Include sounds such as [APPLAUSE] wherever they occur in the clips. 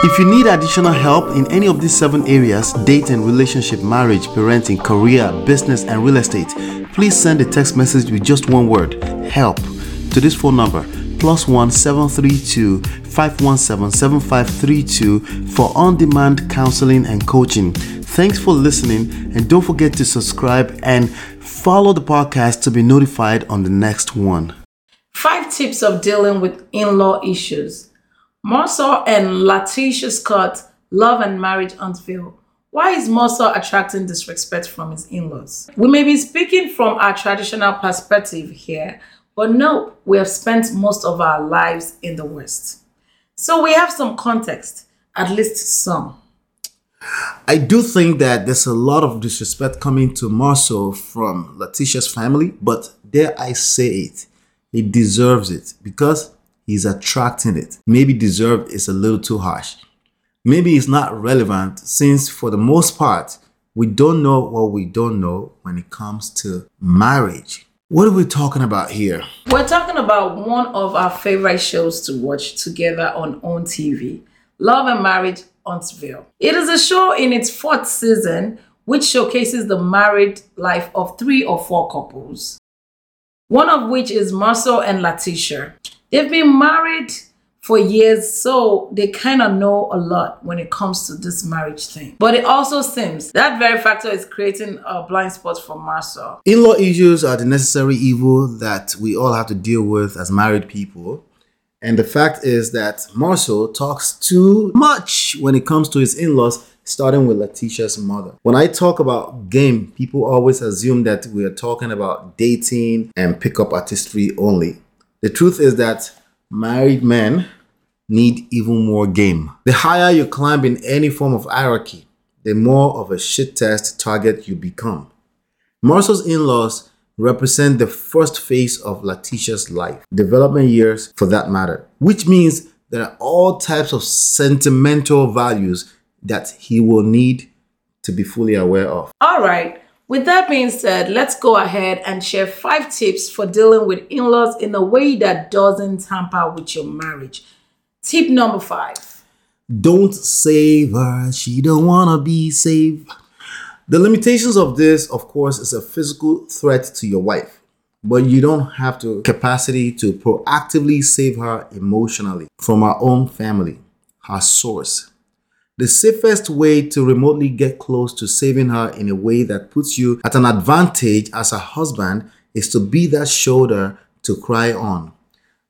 If you need additional help in any of these seven areas dating, relationship, marriage, parenting, career, business, and real estate please send a text message with just one word help to this phone number plus one seven three two five one seven seven five three two for on-demand counseling and coaching. Thanks for listening, and don't forget to subscribe and follow the podcast to be notified on the next one. Five tips of dealing with in-law issues. Marsau and LaTisha Scott love and marriage unveiled. Why is Marsau attracting disrespect from his in-laws? We may be speaking from our traditional perspective here, but no, we have spent most of our lives in the West. So we have some context, at least some. I do think that there's a lot of disrespect coming to Marsau from LaTisha's family, but dare I say it, he deserves it because he's attracting it. Maybe deserved is a little too harsh. Maybe it's not relevant since, for the most part, we don't know what we don't know when it comes to marriage. What are we talking about here? We're talking about one of our favorite shows to watch together on OWN TV, Love and Marriage Huntsville. It is a show in its fourth season which showcases the married life of three or four couples, one of which is Marsau and LaTisha. They've been married for years, so they kind of know a lot when it comes to this marriage thing. But it also seems that very factor is creating a blind spot for Marsau. In law issues are the necessary evil that we all have to deal with as married people. And the fact is that Marsau talks too much when it comes to his in laws, starting with LaTisha's mother. When I talk about game, people always assume that we are talking about dating and pickup artistry only. The truth is that married men need even more game. The higher you climb in any form of hierarchy, the more of a shit test target you become. Marsau's in laws represent the first phase of LaTisha's life, development years for that matter, which means there are all types of sentimental values that he will need to be fully aware of. All right. With that being said, let's go ahead and share five tips for dealing with in laws in a way that doesn't tamper with your marriage. Tip number five. Don't save her. She don't wanna be saved. The limitations of this, of course, is a physical threat to your wife, but you don't have the capacity to proactively save her emotionally from her own family, her source. The safest way to remotely get close to saving her in a way that puts you at an advantage as a husband is to be that shoulder to cry on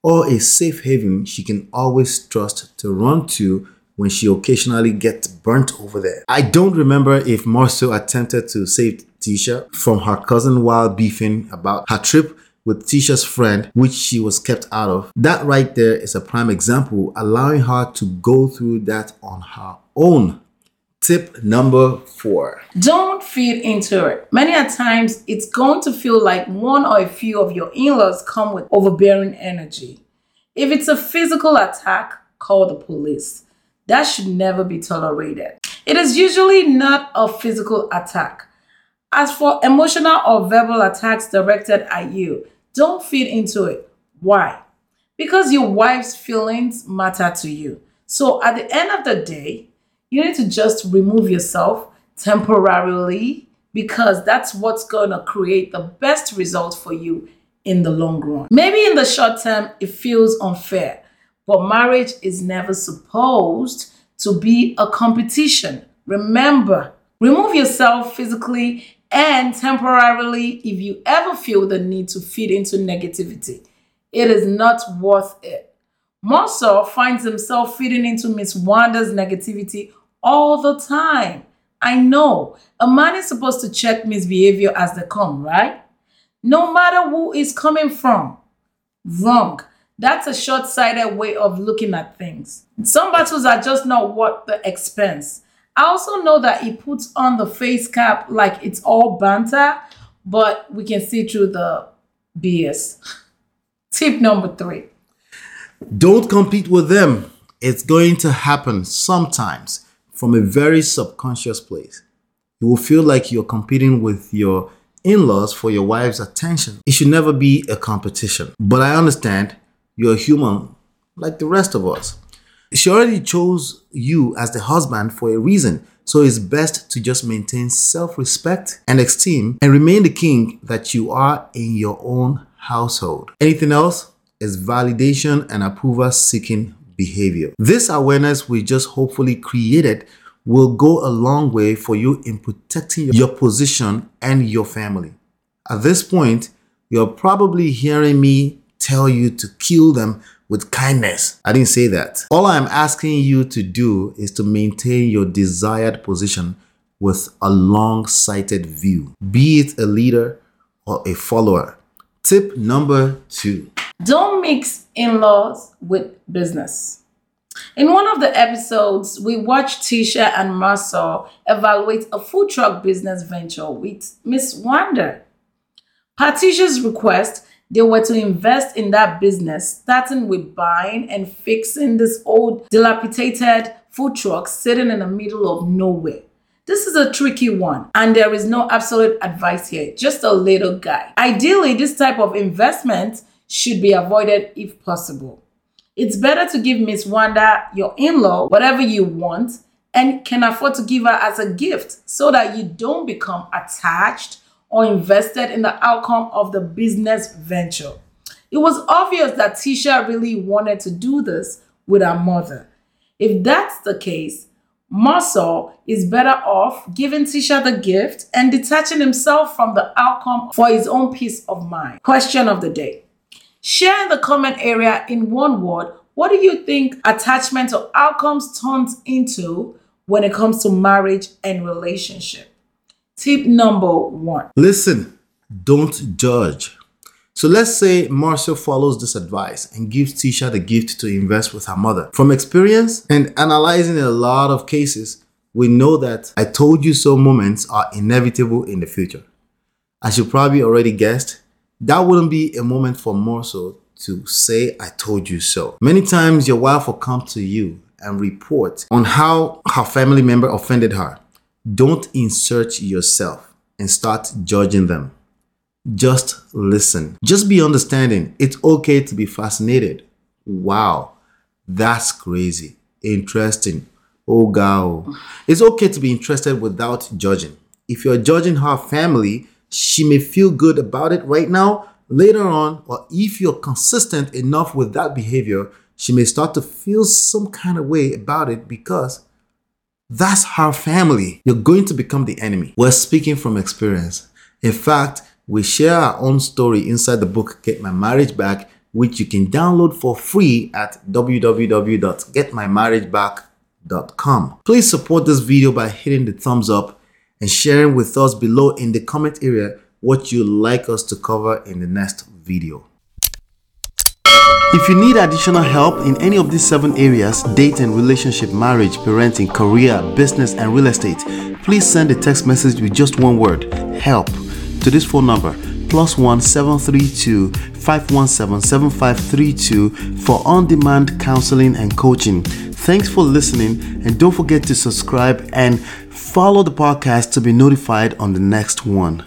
or a safe haven she can always trust to run to when she occasionally gets burnt over there. I don't remember if Marsau attempted to save Tisha from her cousin while beefing about her trip with Tisha's friend, which she was kept out of. That right there is a prime example, allowing her to go through that on her own. Tip number four. Don't feed into it. Many a times it's going to feel like one or a few of your in-laws come with overbearing energy. If it's a physical attack, call the police. That should never be tolerated. It is usually not a physical attack. As for emotional or verbal attacks directed at you, don't feed into it. Why? Because your wife's feelings matter to you. So at the end of the day, you need to just remove yourself temporarily because that's what's going to create the best result for you in the long run. Maybe in the short term, it feels unfair, but marriage is never supposed to be a competition. Remember, remove yourself physically and temporarily if you ever feel the need to feed into negativity. It is not worth it. Marsau finds himself feeding into Miss Wanda's negativity all the time. I know a man is supposed to check misbehavior as they come, right? No matter who is coming from. Wrong. That's a short sighted way of looking at things. Some battles are just not worth the expense. I also know that he puts on the face cap like it's all banter, but we can see through the BS. [LAUGHS] Tip number three Don't compete with them. It's going to happen sometimes from a very subconscious place. You will feel like you're competing with your in laws for your wife's attention. It should never be a competition. But I understand you're human like the rest of us. She already chose you as the husband for a reason. So it's best to just maintain self respect and esteem and remain the king that you are in your own household. Anything else is validation and approval seeking behavior. This awareness we just hopefully created will go a long way for you in protecting your position and your family. At this point, you're probably hearing me tell you to kill them with kindness. I didn't say that. All I'm asking you to do is to maintain your desired position with a long sighted view, be it a leader or a follower. Tip number two don't mix in laws with business. In one of the episodes, we watched Tisha and Marsau evaluate a food truck business venture with Miss Wanda. Tisha's request, they were to invest in that business, starting with buying and fixing this old dilapidated food truck sitting in the middle of nowhere. This is a tricky one, and there is no absolute advice here, just a little guide. Ideally, this type of investment should be avoided if possible. It's better to give Miss Wanda, your in law, whatever you want and can afford to give her as a gift so that you don't become attached or invested in the outcome of the business venture. It was obvious that Tisha really wanted to do this with her mother. If that's the case, Marsau is better off giving Tisha the gift and detaching himself from the outcome for his own peace of mind. Question of the day Share in the comment area in one word what do you think attachment or outcomes turns into when it comes to marriage and relationship? Tip number one Listen, don't judge. So let's say Marsau follows this advice and gives Tisha the gift to invest with her mother. From experience and analyzing a lot of cases, we know that I told you so moments are inevitable in the future. As you probably already guessed, that wouldn't be a moment for Marsau to say, I told you so. Many times your wife will come to you and report on how her family member offended her don't insert yourself and start judging them. Just listen. Just be understanding. It's okay to be fascinated. Wow, that's crazy. Interesting. Oh, God. It's okay to be interested without judging. If you're judging her family, she may feel good about it right now. Later on, or if you're consistent enough with that behavior, she may start to feel some kind of way about it because that's her family. You're going to become the enemy. We're speaking from experience. In fact, we share our own story inside the book Get My Marriage Back, which you can download for free at www.getmymarriageback.com. Please support this video by hitting the thumbs up and sharing with us below in the comment area what you'd like us to cover in the next video. If you need additional help in any of these seven areas dating, relationship, marriage, parenting, career, business, and real estate please send a text message with just one word help to this phone number plus one seven three two five one seven seven five three two for on-demand counseling and coaching. Thanks for listening and don't forget to subscribe and follow the podcast to be notified on the next one.